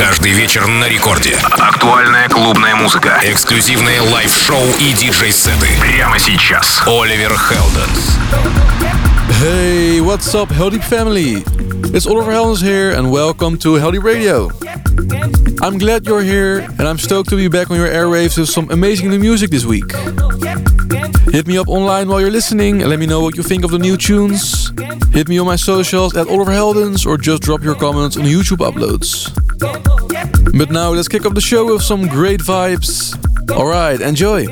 Каждый вечер на рекорде. Актуальная клубная музыка. Эксклюзивные лайв-шоу и диджей-сеты. Прямо сейчас. Оливер Хелденс. Hey, what's up, Heldeep Family? It's Oliver Heldens here, and welcome to Heldeep Radio. I'm glad you're here, and I'm stoked to be back on your airwaves with some amazing new music this week. Hit me up online while you're listening and let me know what you think of the new tunes. Hit me on my socials at Oliver Heldens or just drop your comments on YouTube uploads. But now let's kick off the show with some great vibes. Alright, enjoy!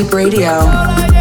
Deep Radio.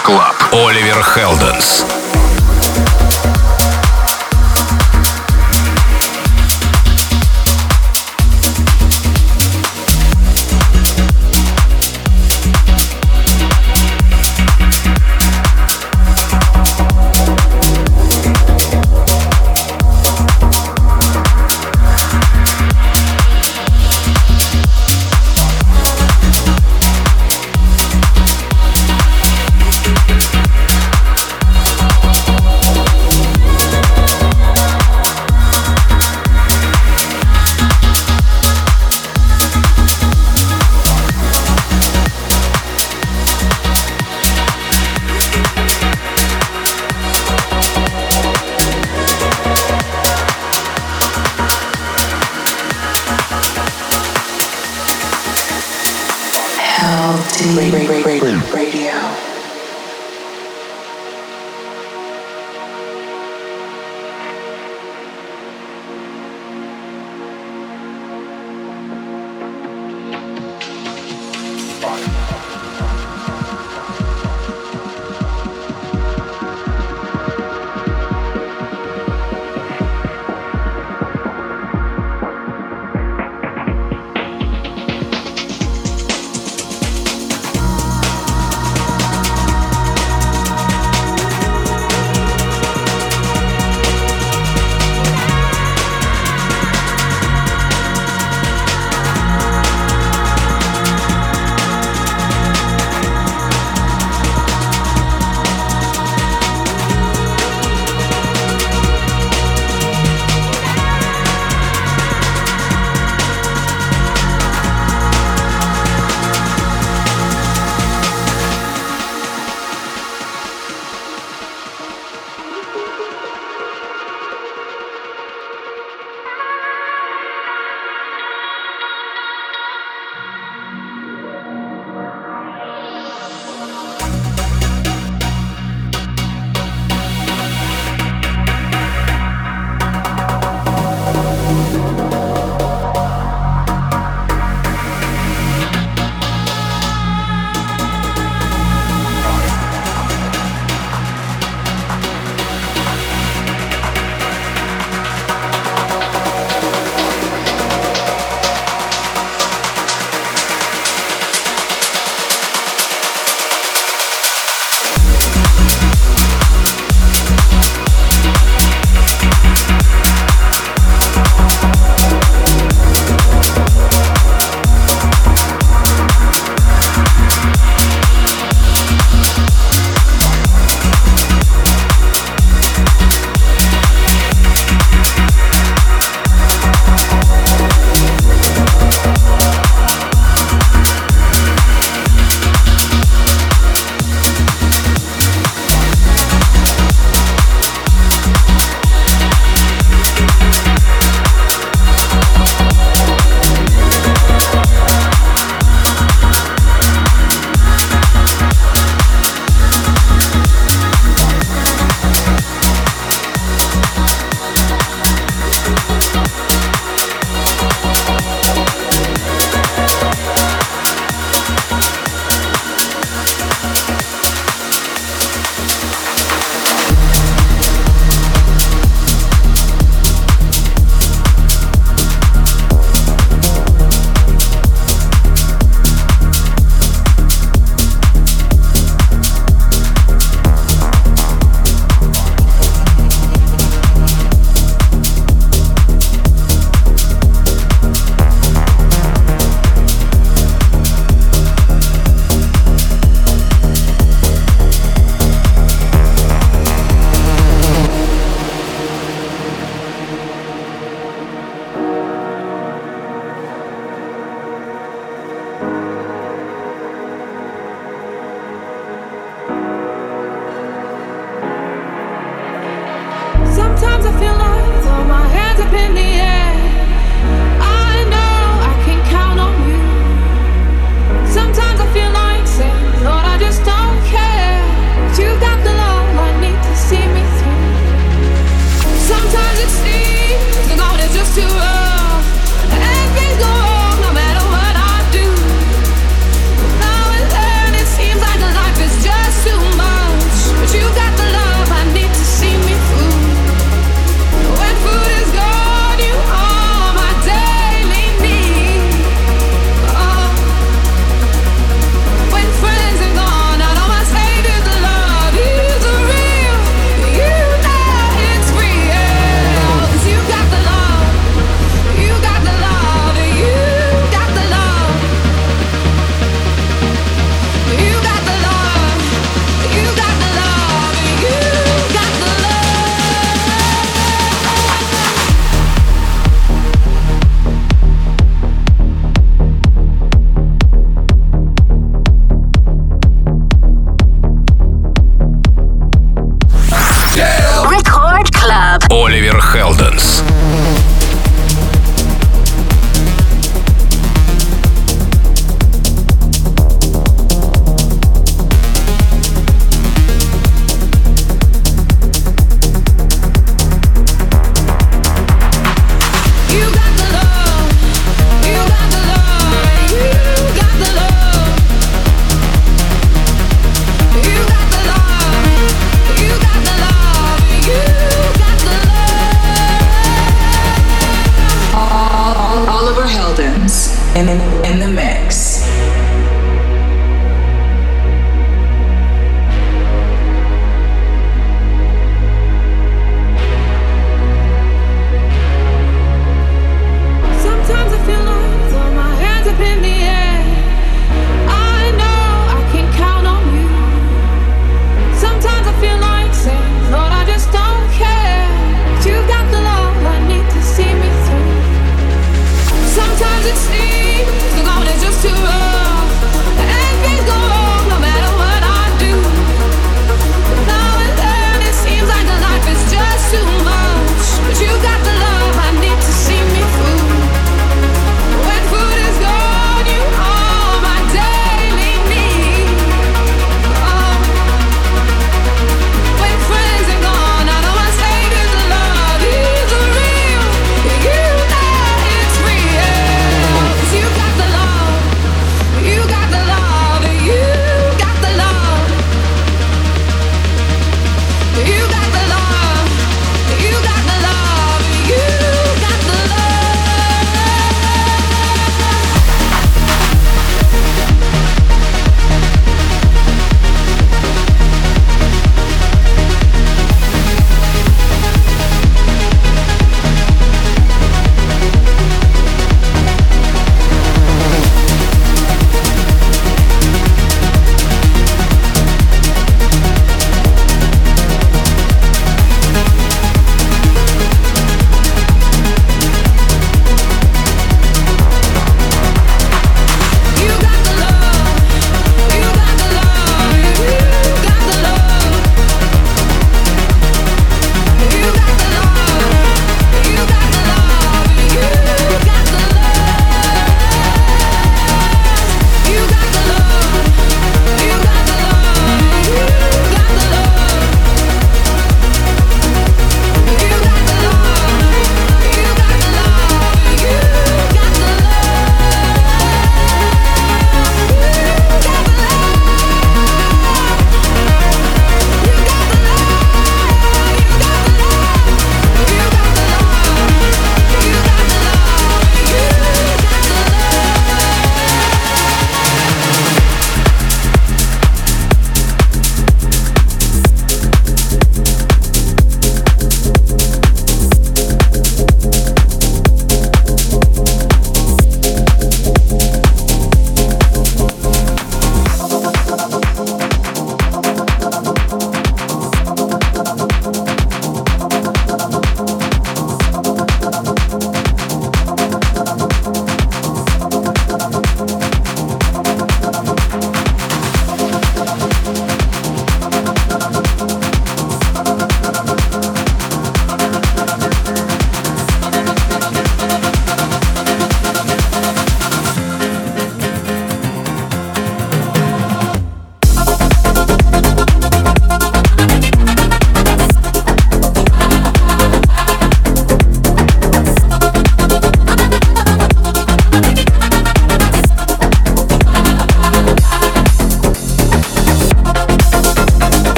Club. Оливер Хелденс.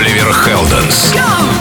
Оливер Хелденс. Go!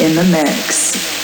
in the mix.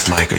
with my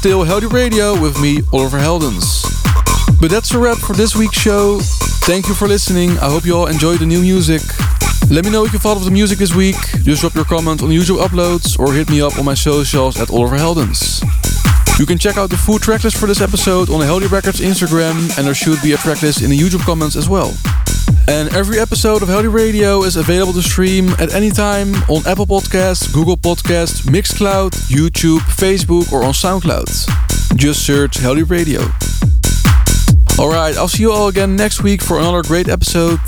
still Heldeep Radio with me, Oliver Heldens. But that's a wrap for this week's show. Thank you for listening. I hope you all enjoyed the new music. Let me know what you thought of the music this week. Just drop your comment on the YouTube uploads or hit me up on my socials at Oliver Heldens. You can check out the full tracklist for this episode on the Heldeep Records Instagram, and there should be a tracklist in the YouTube comments as well. And every episode of Heldeep Radio is available to stream at any time on Apple Podcasts, Google Podcasts, Mixcloud, YouTube, Facebook, or on SoundCloud. Just search Heldeep Radio. Alright, I'll see you all again next week for another great episode.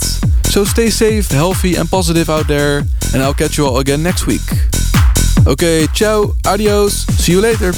So stay safe, healthy, and positive out there, and I'll catch you all again next week. Okay, ciao, adios, see you later.